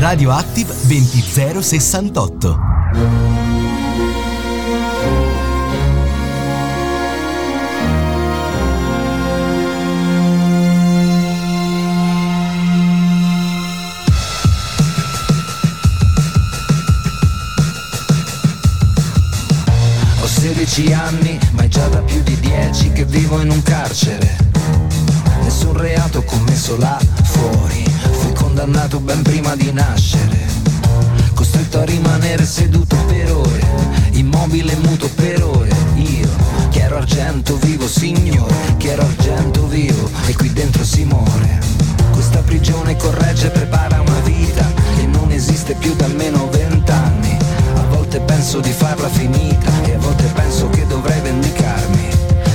Radioactive 20068 Ho 16 anni, ma è già da più di 10 che vivo in un carcere. Nessun reato commesso là fuori, condannato ben prima di nascere. Costretto a rimanere seduto per ore, immobile e muto per ore. Io, che ero argento vivo, signore, che ero argento vivo, e qui dentro si muore. Questa prigione corregge e prepara una vita che non esiste più da almeno vent'anni. A volte penso di farla finita e a volte penso che dovrei vendicarmi.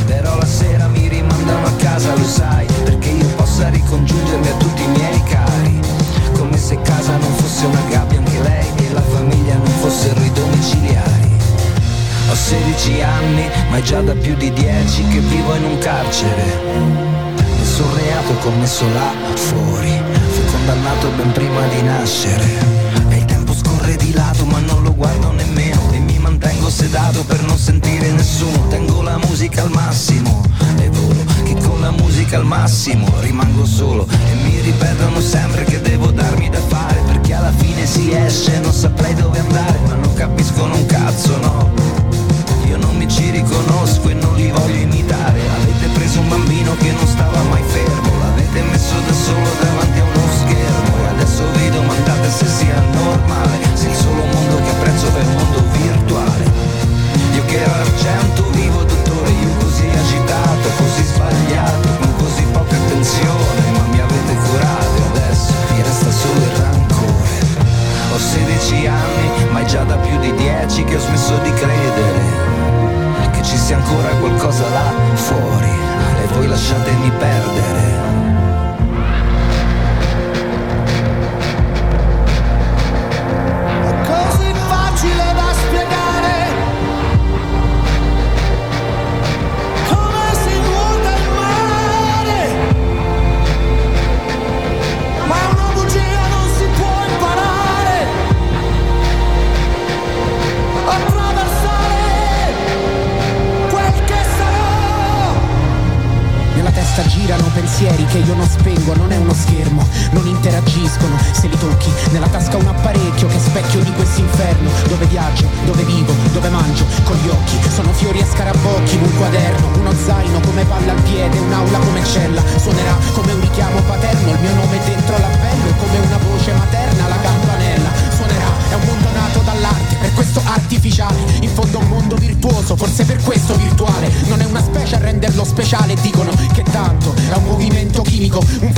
Però la sera mi rimandano a casa, lo sai, perché io possa ricongiungermi a tutti i miei cari. Casa non fosse una gabbia anche lei e la famiglia non fossero i domiciliari. Ho 16 anni, ma è già da più di 10 che vivo in un carcere. Nessun reato commesso là fuori, fui condannato ben prima di nascere. E il tempo scorre di lato, ma non lo guardo nemmeno. E mi mantengo sedato per non sentire nessuno. Tengo la musica al massimo e volo, che con la musica al massimo rimango solo. Ripetono sempre che devo darmi da fare, perché alla fine si esce, non saprei dove andare, ma non capiscono un cazzo, no. Io non mi ci riconosco e non li voglio imitare Avete preso un bambino che non stava mai fermo L'avete messo da speciale, dicono che tanto è un movimento chimico, un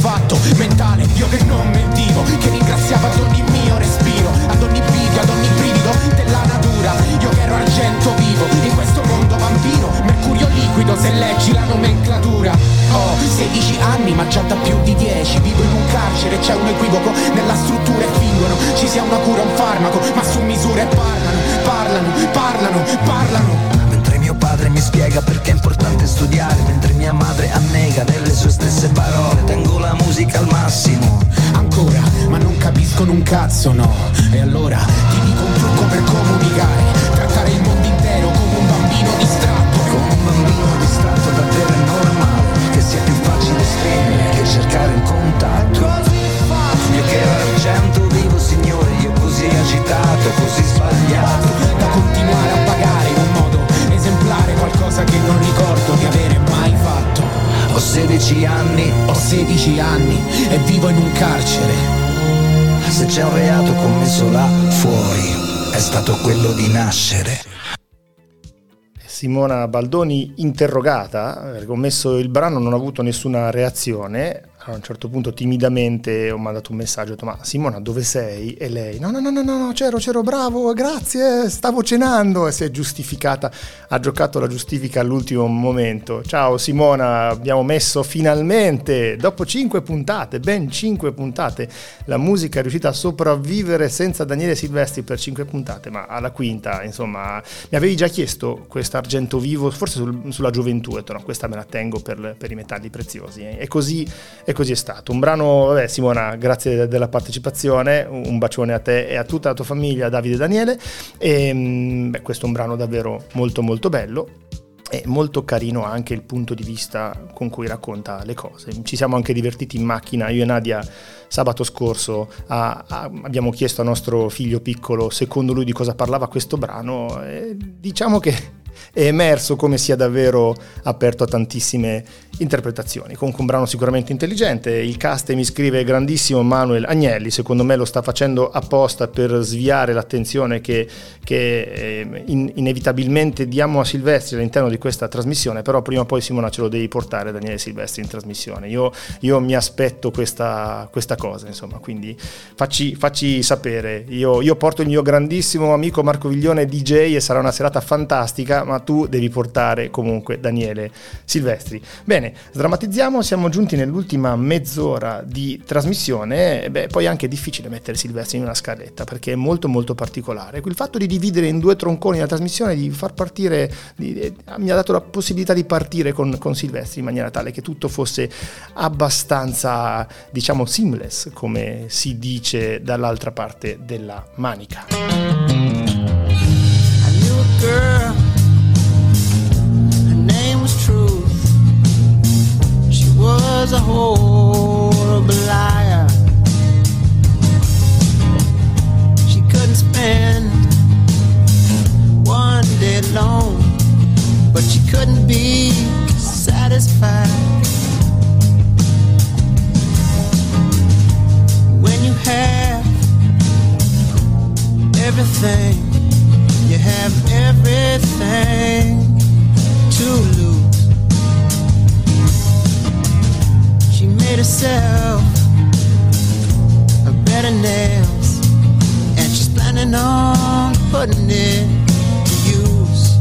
Baldoni interrogata, perché ho messo il brano, non ho avuto nessuna reazione. A un certo punto timidamente ho mandato un messaggio, ho detto ma Simona dove sei? E lei no no no no no c'ero c'ero bravo grazie stavo cenando e si è giustificata, ha giocato la giustifica all'ultimo momento. Ciao Simona abbiamo messo finalmente dopo cinque puntate, ben cinque puntate, la musica è riuscita a sopravvivere senza Daniele Silvestri per cinque puntate ma alla quinta insomma mi avevi già chiesto quest'argento vivo forse sul, sulla gioventù, ho detto no questa me la tengo per, per i metalli preziosi e così, e così è stato. Un brano, vabbè Simona, grazie della partecipazione, un bacione a te e a tutta la tua famiglia, Davide e Daniele. E, beh, questo è un brano davvero molto molto bello. E molto carino anche il punto di vista con cui racconta le cose. Ci siamo anche divertiti in macchina, io e Nadia sabato scorso a, a, abbiamo chiesto a nostro figlio piccolo secondo lui di cosa parlava questo brano e diciamo che è emerso come sia davvero aperto a tantissime interpretazioni. Comunque un brano sicuramente intelligente, il cast mi scrive grandissimo Manuel Agnelli, secondo me lo sta facendo apposta per sviare l'attenzione che, che eh, in, inevitabilmente diamo a Silvestri all'interno di questa trasmissione, però prima o poi Simona ce lo devi portare Daniele Silvestri in trasmissione. Io, io mi aspetto questa, questa, cosa, insomma, quindi facci, facci sapere. Io, io porto il mio grandissimo amico Marco Viglione DJ e sarà una serata fantastica, ma tu devi portare comunque Daniele Silvestri. Bene, sdrammatizziamo, siamo giunti nell'ultima mezz'ora di trasmissione, beh, poi è anche difficile mettere Silvestri in una scaletta perché è molto molto particolare. Il fatto di dividere in due tronconi la trasmissione, di far partire, di, eh, mi ha dato la possibilità di partire con, con Silvestri in maniera tale che tutto fosse abbastanza, diciamo, seamless, come si dice dall'altra parte della manica. girl was a horrible liar. She couldn't spend one day alone, but she couldn't be satisfied. When you have everything, you have everything to lose. Made herself a better nails, and she's planning on putting it to use.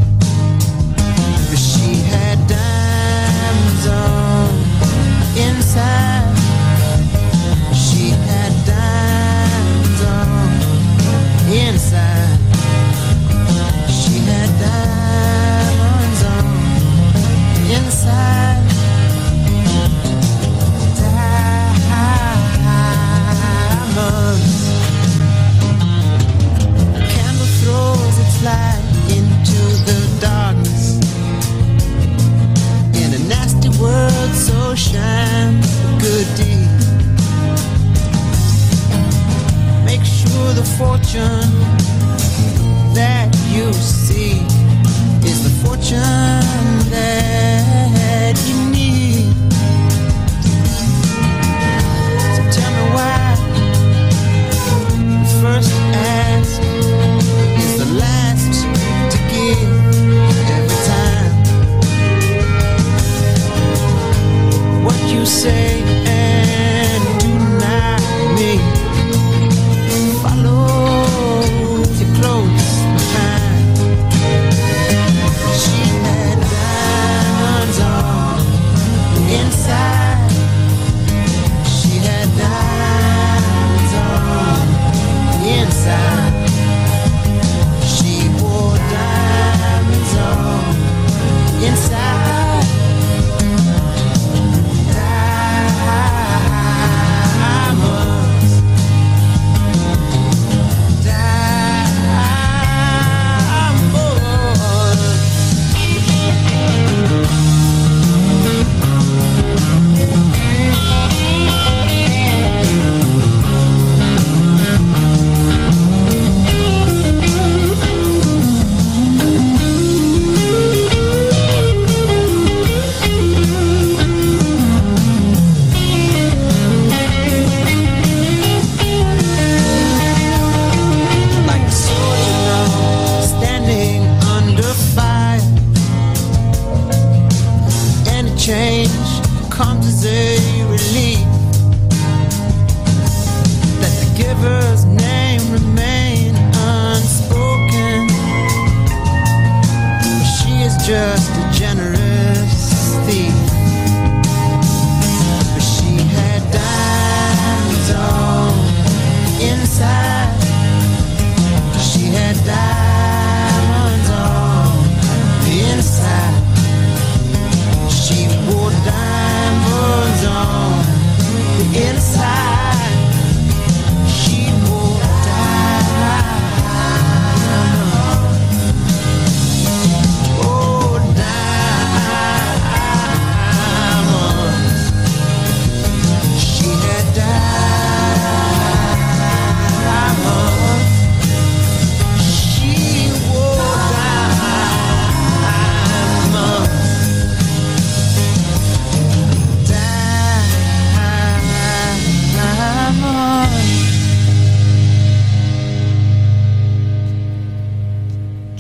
But she had diamonds on inside. She had diamonds on inside. She had diamonds on inside.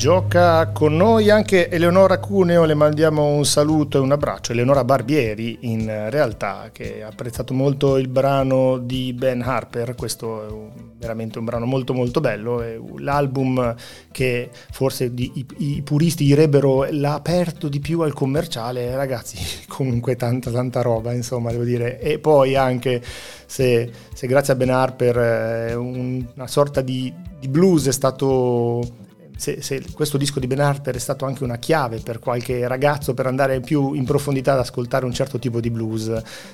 Gioca con noi anche Eleonora Cuneo, le mandiamo un saluto e un abbraccio. Eleonora Barbieri, in realtà, che ha apprezzato molto il brano di Ben Harper, questo è un- veramente un brano molto molto bello, è l'album che forse di- i, i puristi direbbero l'ha aperto di più al commerciale, ragazzi, comunque tanta tanta roba, insomma, devo dire. E poi anche se, se grazie a Ben Harper eh, un- una sorta di, di blues è stato se, se questo disco di Ben Harper è stato anche una chiave per qualche ragazzo per andare più in profondità ad ascoltare un certo tipo di blues,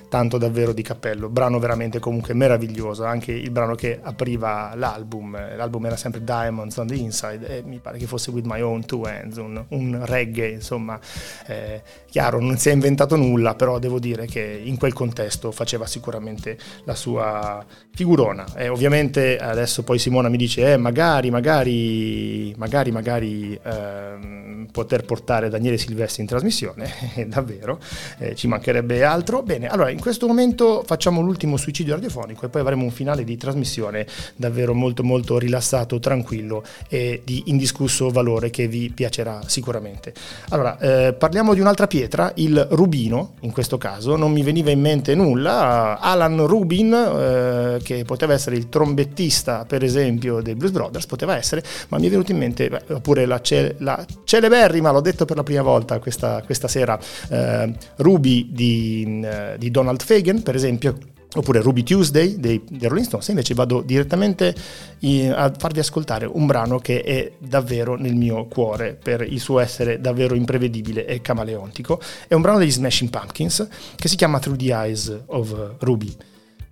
tanto davvero di cappello. Brano veramente comunque meraviglioso, anche il brano che apriva l'album, l'album era sempre Diamonds on the Inside e mi pare che fosse With My Own Two Hands, un, un reggae, insomma, eh, chiaro, non si è inventato nulla, però devo dire che in quel contesto faceva sicuramente la sua figurona. E ovviamente adesso poi Simona mi dice, eh, magari, magari, magari, magari ehm, poter portare Daniele Silvestri in trasmissione, e davvero, eh, ci mancherebbe altro. Bene, allora in questo momento facciamo l'ultimo suicidio radiofonico e poi avremo un finale di trasmissione davvero molto molto rilassato, tranquillo e di indiscusso valore che vi piacerà sicuramente. Allora, eh, parliamo di un'altra pietra, il rubino, in questo caso, non mi veniva in mente nulla, Alan Rubin, eh, che poteva essere il trombettista, per esempio, dei Blues Brothers, poteva essere, ma mi è venuto in mente, beh, oppure la, ce- la celeberrima, l'ho detto per la prima volta questa, questa sera, eh, Ruby di, eh, di Donald Fagan, per esempio, oppure Ruby Tuesday dei, dei Rolling Stones, invece vado direttamente in- a farvi ascoltare un brano che è davvero nel mio cuore per il suo essere davvero imprevedibile e camaleontico. È un brano degli Smashing Pumpkins che si chiama Through the Eyes of Ruby.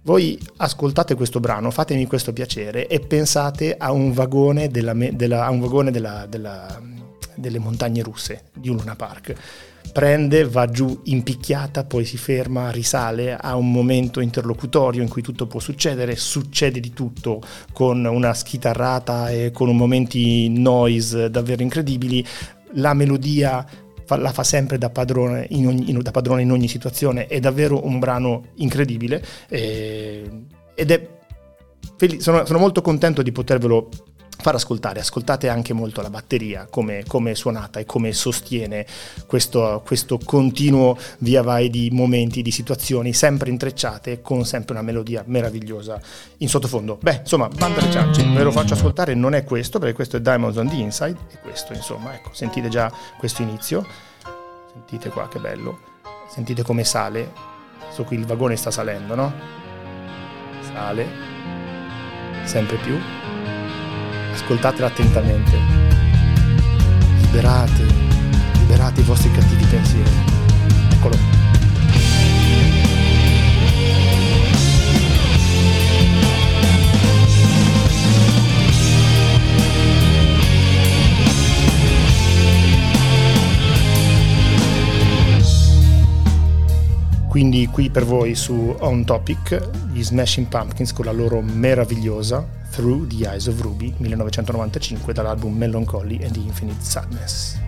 Voi ascoltate questo brano, fatemi questo piacere e pensate a un vagone, della della- a un vagone della- delle montagne russe di un Luna Park. Prende, va giù impicchiata, poi si ferma, risale a un momento interlocutorio in cui tutto può succedere, succede di tutto con una schitarrata e con momenti noise davvero incredibili. La melodia fa- la fa sempre da padrone in ogni, in- da padrone in ogni situazione, è davvero un brano incredibile eh, ed è sono, sono molto contento di potervelo far ascoltare, ascoltate anche molto la batteria, come, come è suonata e come sostiene questo, questo continuo via vai di momenti, di situazioni sempre intrecciate con sempre una melodia meravigliosa in sottofondo. Beh, insomma, banda alle ciance, ve lo faccio ascoltare, non è questo, perché questo è Diamonds on the Inside, e questo insomma, ecco, sentite già questo inizio, sentite qua che bello, sentite come sale, su qui il vagone sta salendo, no? Sale, sempre più, ascoltatela attentamente, liberate, liberate i vostri cattivi pensieri, eccolo. Quindi qui per voi su On Topic gli Smashing Pumpkins con la loro meravigliosa Through the Eyes of Ruby 1995 dall'album Melancholy and the Infinite Sadness.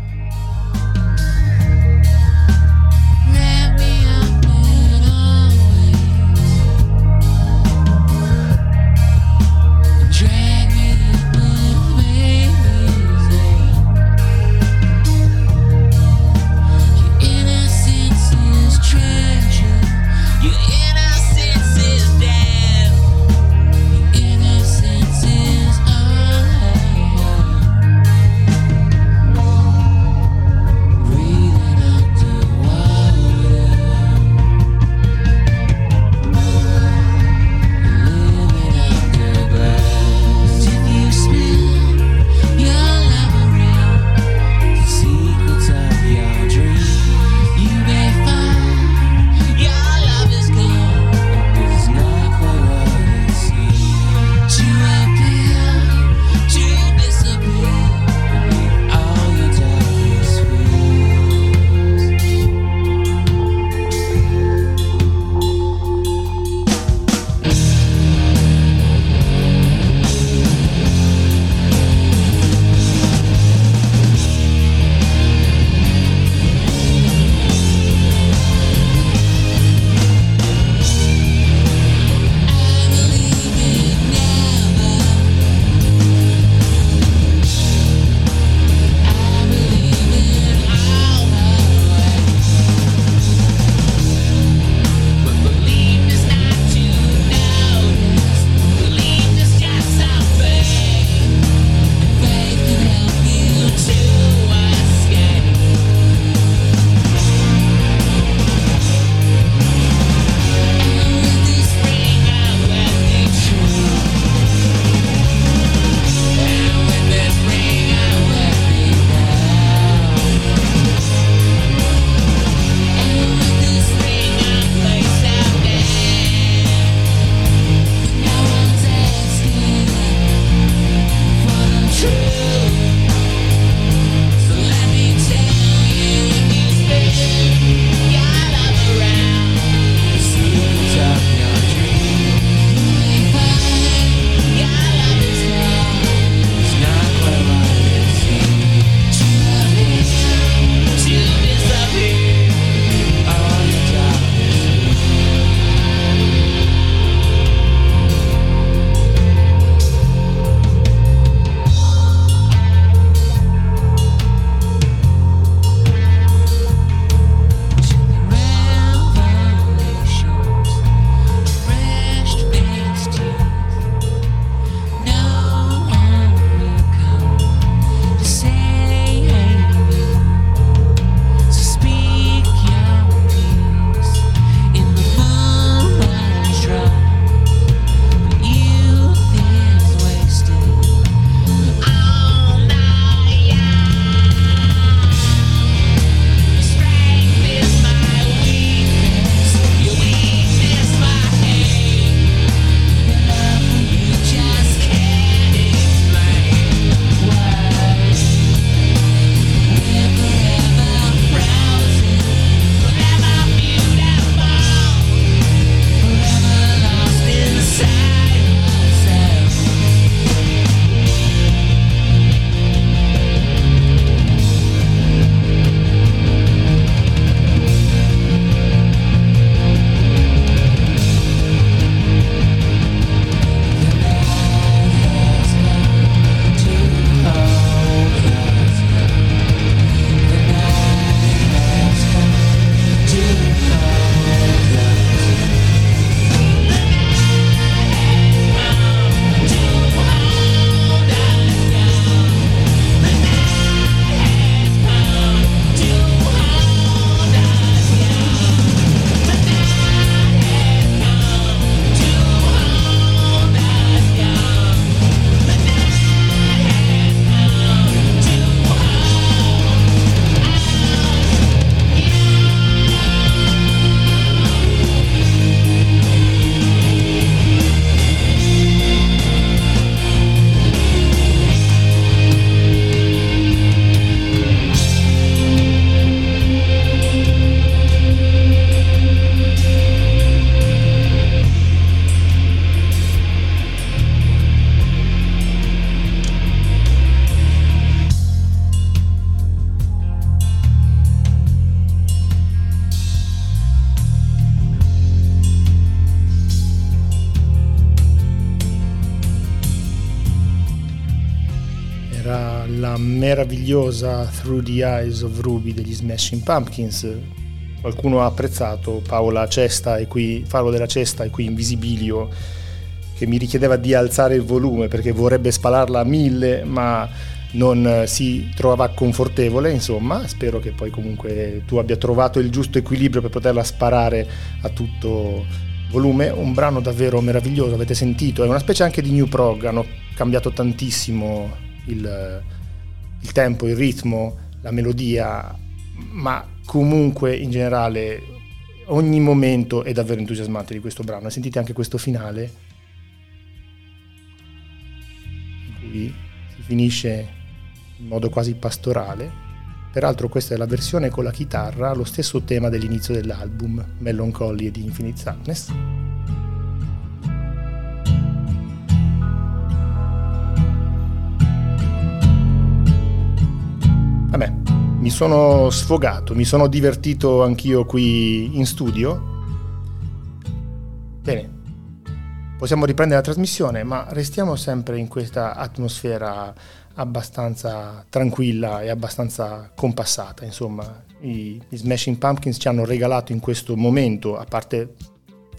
Meravigliosa Through the Eyes of Ruby degli Smashing Pumpkins. Qualcuno ha apprezzato Paola Cesta e qui Faro della Cesta e qui Invisibilio che mi richiedeva di alzare il volume perché vorrebbe spalarla a mille ma non eh, si trovava confortevole, insomma, spero che poi comunque tu abbia trovato il giusto equilibrio per poterla sparare a tutto volume, un brano davvero meraviglioso, avete sentito, è una specie anche di new prog, hanno cambiato tantissimo il, il tempo, il ritmo, la melodia, ma comunque in generale ogni momento è davvero entusiasmante di questo brano. Sentite anche questo finale in cui si finisce in modo quasi pastorale. Peraltro questa è la versione con la chitarra, lo stesso tema dell'inizio dell'album, Melancholy di Infinite Sadness. Vabbè, mi sono sfogato, mi sono divertito anch'io qui in studio. Bene, possiamo riprendere la trasmissione, ma restiamo sempre in questa atmosfera abbastanza tranquilla e abbastanza compassata. Insomma, i, i Smashing Pumpkins ci hanno regalato in questo momento, a parte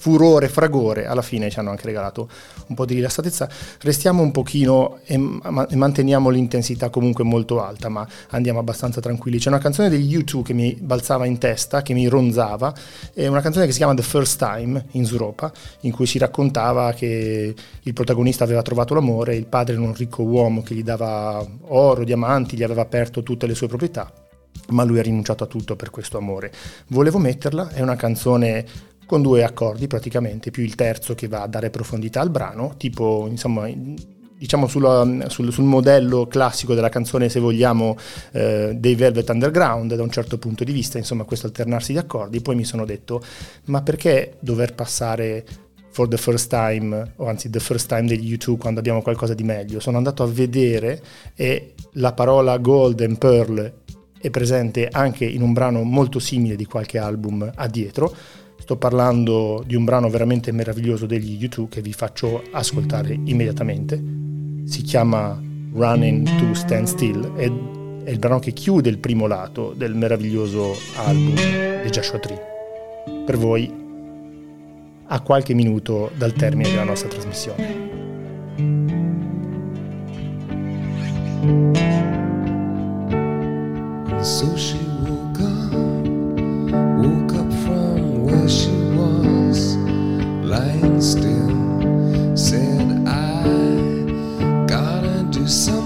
furore, fragore, alla fine ci hanno anche regalato un po' di rilassatezza. Restiamo un pochino e, ma, e, manteniamo l'intensità comunque molto alta, ma andiamo abbastanza tranquilli. C'è una canzone degli U2 che mi balzava in testa, che mi ronzava, è una canzone che si chiama The First Time in Zuropa, in cui si raccontava che il protagonista aveva trovato l'amore, il padre era un ricco uomo che gli dava oro, diamanti, gli aveva aperto tutte le sue proprietà ma lui ha rinunciato a tutto per questo amore. Volevo metterla, è una canzone con due accordi praticamente, più il terzo che va a dare profondità al brano, tipo insomma diciamo sulla, sul, sul, modello classico della canzone, se vogliamo, eh, dei Velvet Underground, da un certo punto di vista, insomma, questo alternarsi di accordi. Poi mi sono detto, ma perché dover passare for the first time, o anzi the first time degli YouTube quando abbiamo qualcosa di meglio? Sono andato a vedere e la parola gold and pearl è presente anche in un brano molto simile di qualche album addietro Sto parlando di un brano veramente meraviglioso degli YouTube che vi faccio ascoltare immediatamente. Si chiama Running to Stand Still ed è il brano che chiude il primo lato del meraviglioso album di Joshua Tree. Per voi a qualche minuto dal termine della nostra trasmissione. Lying still. Said, I gotta do something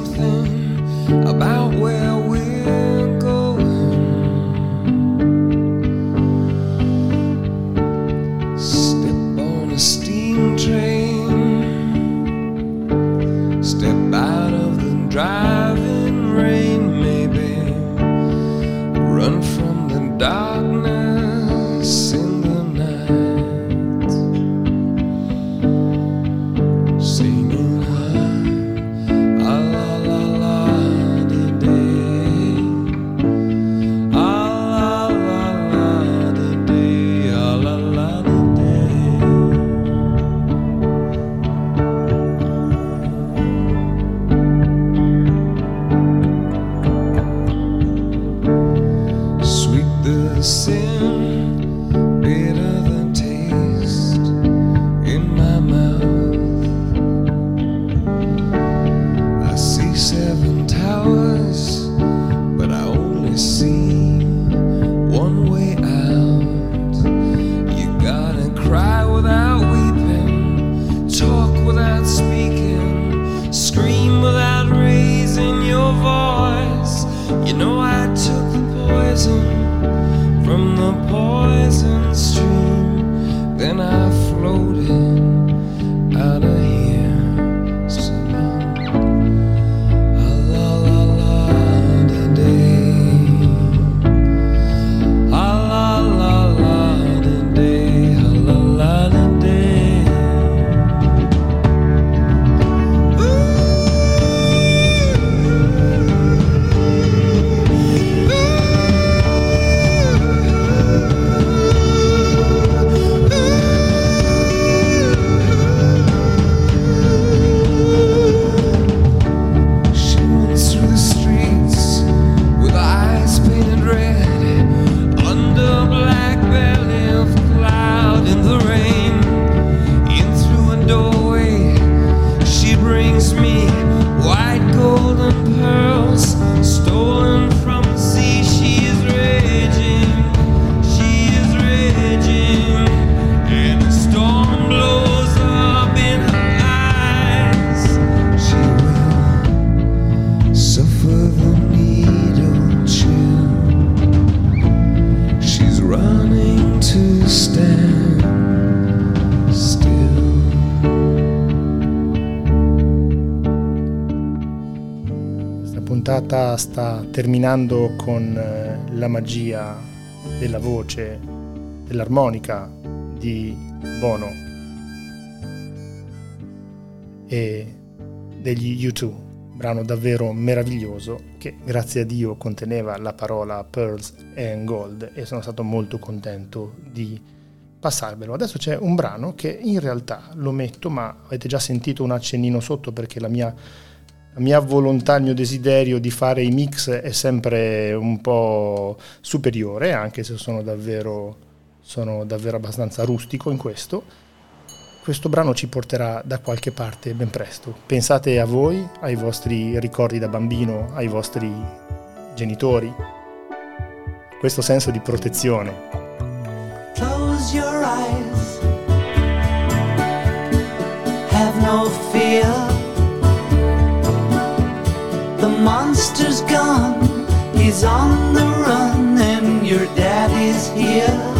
puntata sta terminando con eh, la magia della voce, dell'armonica di Bono e degli U2 brano davvero meraviglioso che grazie a Dio conteneva la parola Pearls and Gold e sono stato molto contento di passarvelo. Adesso c'è un brano che in realtà lo metto, ma avete già sentito un accennino sotto perché la mia, la mia volontà, il mio desiderio di fare i mix è sempre un po' superiore, anche se sono davvero, sono davvero abbastanza rustico in questo. Questo brano ci porterà da qualche parte ben presto. Pensate a voi, ai vostri ricordi da bambino, ai vostri genitori. Questo senso di protezione. Close your eyes. Have no fear. The monster's gone. He's on the run, and your daddy's here.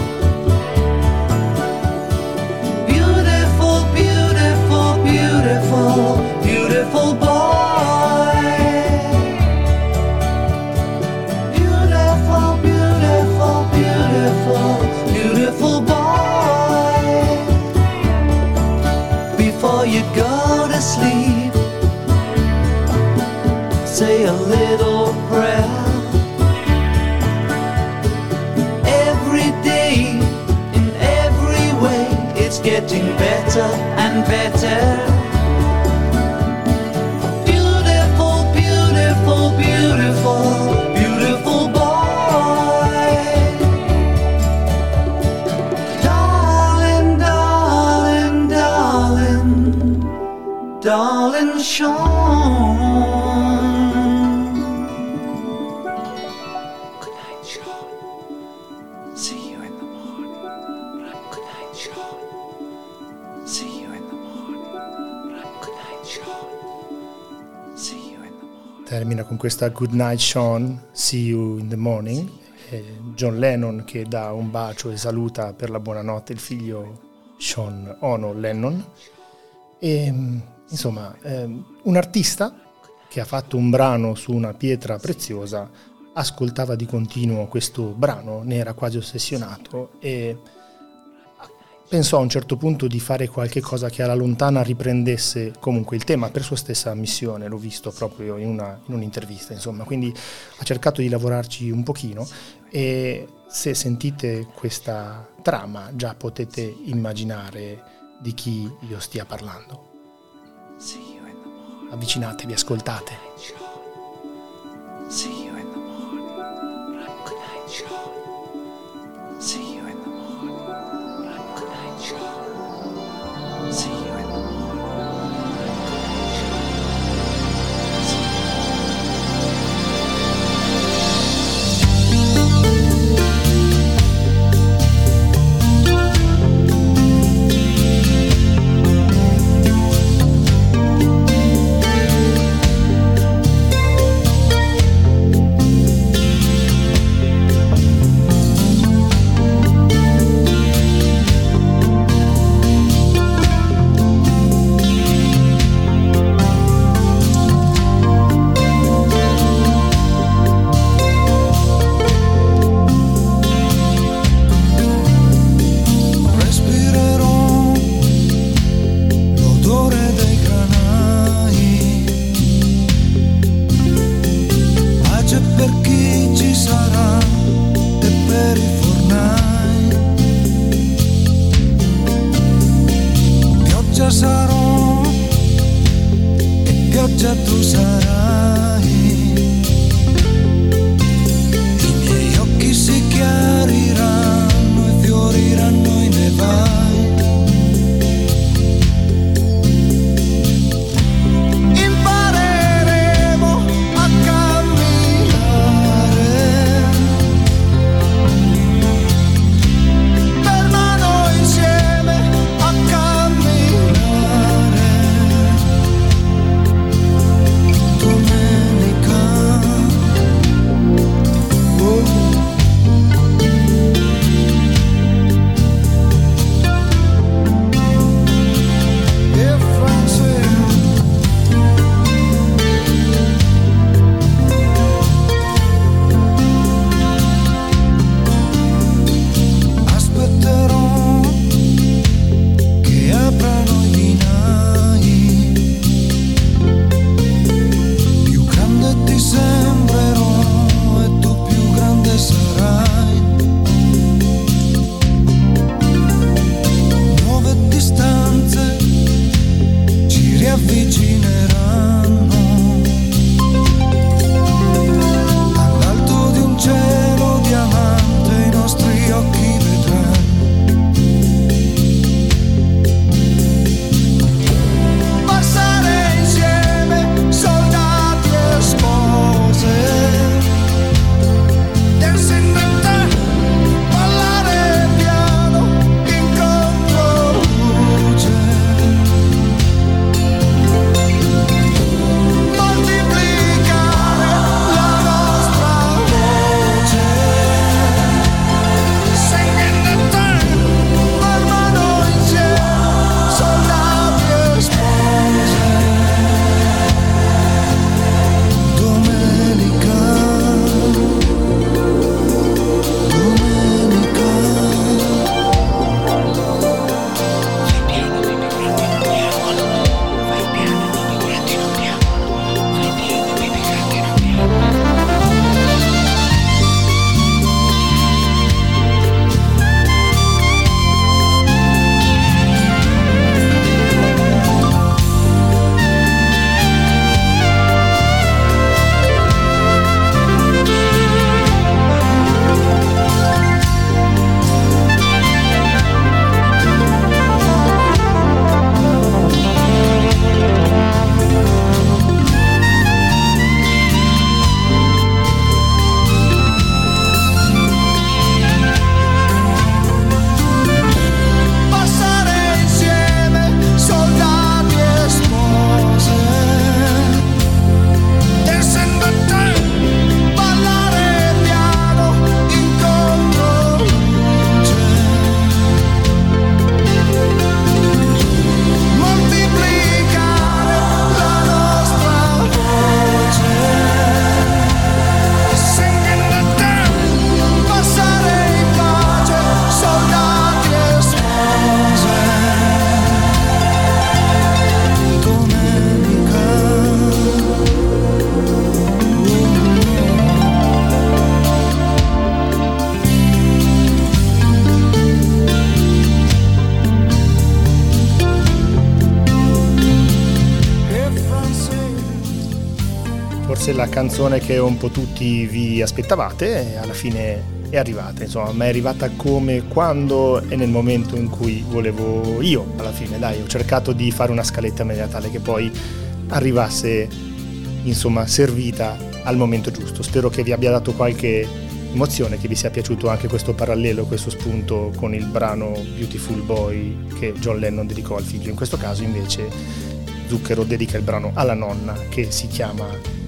Questa Good Night Sean, See You in the Morning. John Lennon che dà un bacio e saluta per la buonanotte il figlio Sean Ono Lennon. E, mm, insomma, ehm, un artista che ha fatto un brano su una pietra preziosa ascoltava di continuo questo brano, ne era quasi ossessionato e pensò a un certo punto di fare qualche cosa che alla lontana riprendesse comunque il tema per sua stessa missione, l'ho visto proprio in, una, in un'intervista, insomma, quindi ha cercato di lavorarci un pochino e se sentite questa trama già potete immaginare di chi io stia parlando. Avvicinatevi, ascoltate. See Jogja Saro jatuh Tusara canzone che un po' tutti vi aspettavate e alla fine è arrivata, insomma, ma è arrivata come, quando e nel momento in cui volevo io, alla fine, dai, ho cercato di fare una scaletta maniera tale che poi arrivasse, insomma, servita al momento giusto. Spero che vi abbia dato qualche emozione, che vi sia piaciuto anche questo parallelo, questo spunto con il brano Beautiful Boy che John Lennon dedicò al figlio. In questo caso invece Zucchero dedica il brano alla nonna che si chiama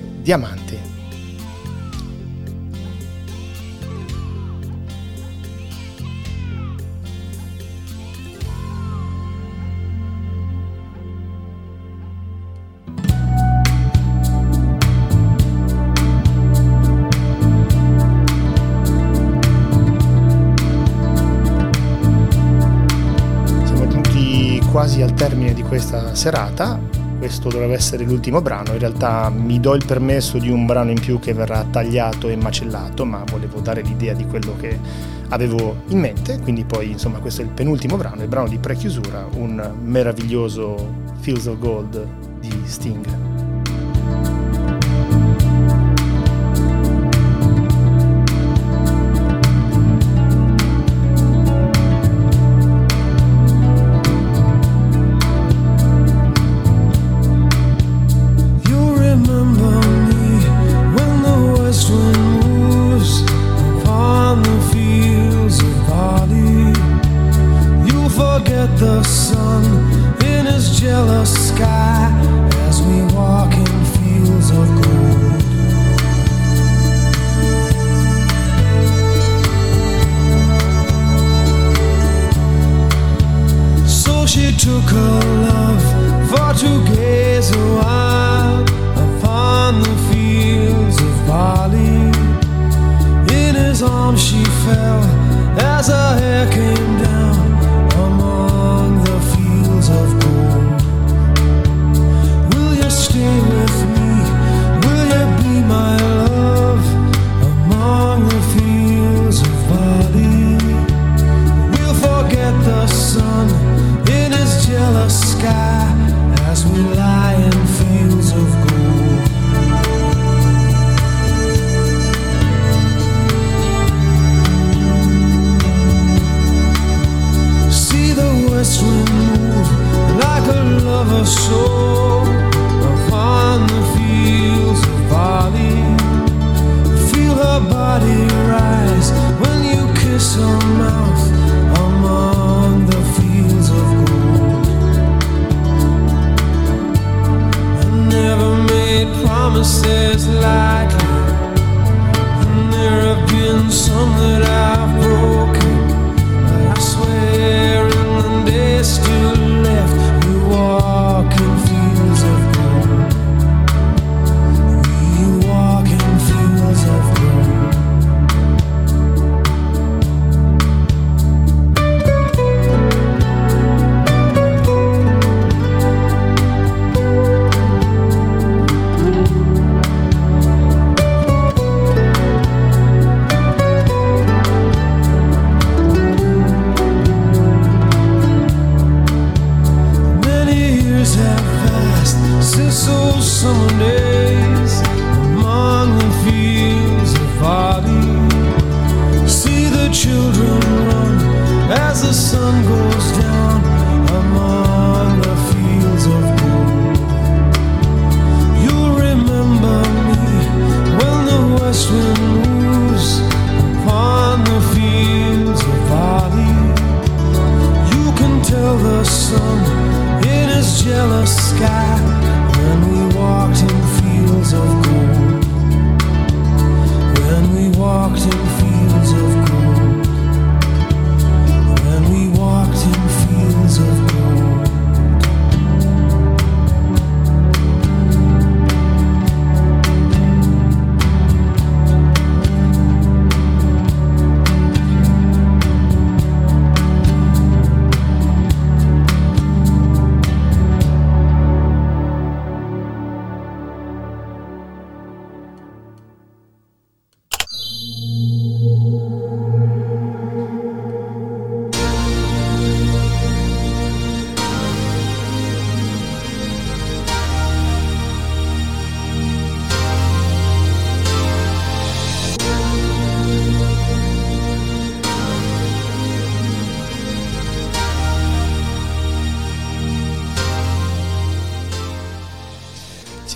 Giunti quasi al termine di questa serata. Questo dovrebbe essere l'ultimo brano. In realtà mi do il permesso di un brano in più che verrà tagliato e macellato, ma volevo dare l'idea di quello che avevo in mente. Quindi poi, insomma, questo è il penultimo brano, il brano di prechiusura, un meraviglioso Fields of Gold di Sting.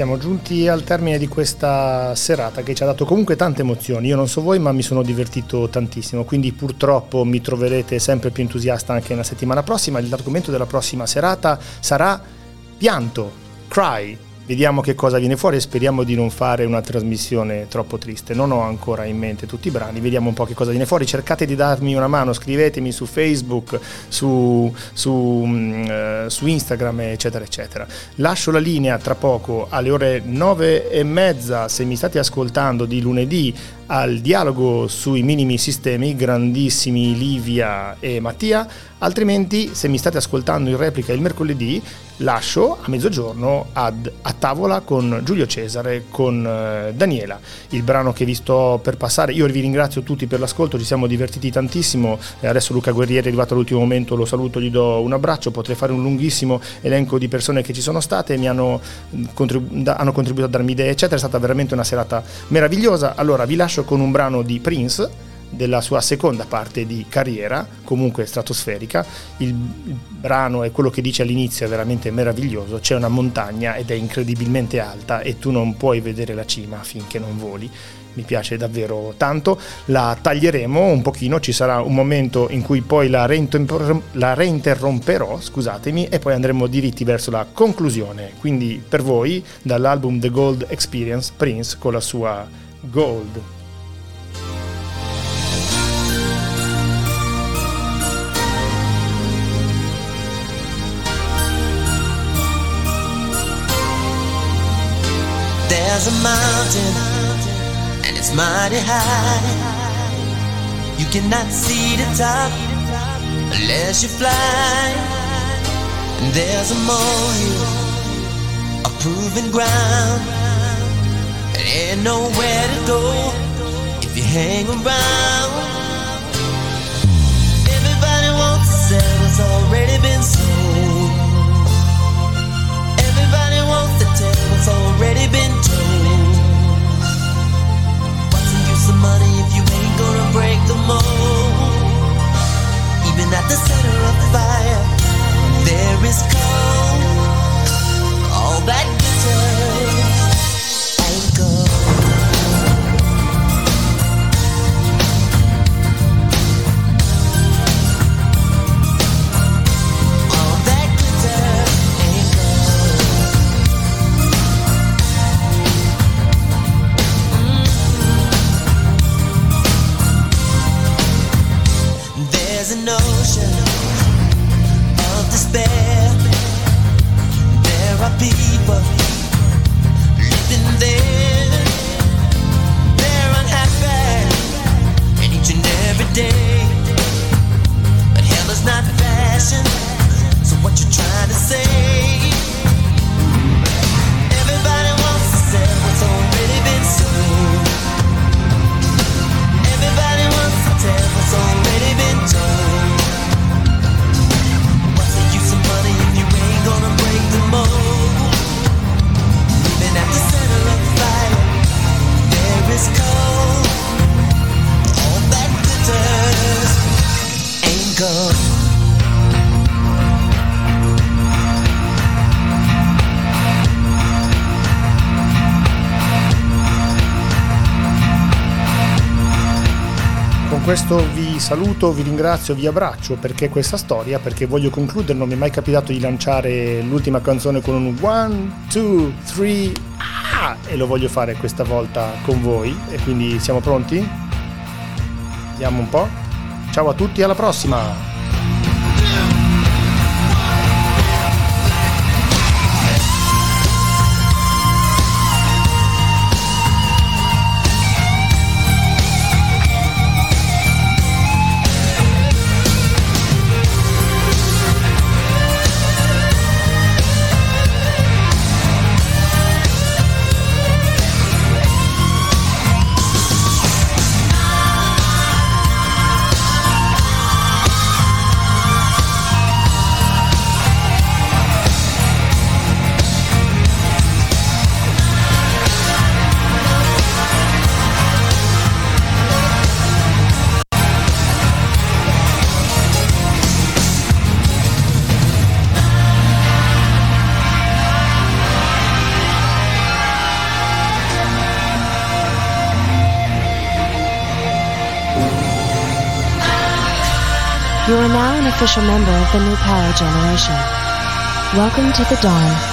Siamo giunti al termine di questa serata che ci ha dato comunque tante emozioni. Io non so voi, ma mi sono divertito tantissimo. Quindi purtroppo mi troverete sempre più entusiasta anche la settimana prossima. L'argomento della prossima serata sarà pianto, cry. Vediamo che cosa viene fuori e speriamo di non fare una trasmissione troppo triste. Non ho ancora in mente tutti i brani, vediamo un po' che cosa viene fuori. Cercate di darmi una mano, scrivetemi su Facebook, su, su, mm, eh, su Instagram, eccetera, eccetera. Lascio la linea tra poco alle ore nove e mezza, se mi state ascoltando di lunedì, al dialogo sui minimi sistemi, grandissimi Livia e Mattia. Altrimenti, se mi state ascoltando in replica il mercoledì, lascio a mezzogiorno ad, a tavola con Giulio Cesare, con eh, Daniela. Il brano che vi sto per passare, io vi ringrazio tutti per l'ascolto, ci siamo divertiti tantissimo. E adesso Luca Guerrieri è arrivato all'ultimo momento, lo saluto, gli do un abbraccio. Potrei fare un lunghissimo elenco di persone che ci sono state, mi hanno, contribu- da- hanno contribuito a darmi idee, eccetera. È stata veramente una serata meravigliosa. Allora vi lascio con un brano di Prince della sua seconda parte di carriera, comunque stratosferica. Il, brano è quello che dice all'inizio, è veramente meraviglioso. C'è una montagna ed è incredibilmente alta e tu non puoi vedere la cima finché non voli. Mi piace davvero tanto, la taglieremo un pochino, ci sarà un momento in cui poi la, reinterrom- la reinterromperò, scusatemi, e poi andremo diritti verso la conclusione. Quindi per voi dall'album The Gold Experience Prince con la sua Gold. There's a mountain and it's mighty high. You cannot see the top unless you fly. And there's a molehill, a proven ground. There ain't nowhere to go if you hang around. Everybody wants to sell what's already been sold. Already been told. What's the use of money if you ain't gonna break the mold? Even at the center of the fire, there is cold. All that saluto, vi ringrazio, vi abbraccio perché questa storia, perché voglio concludere, non mi è mai capitato di lanciare l'ultima canzone con un one, two, three, ah! e lo voglio fare questa volta con voi e quindi siamo pronti? Vediamo un po'. Ciao a tutti, alla prossima! Official member of the new power generation. Welcome to the dawn.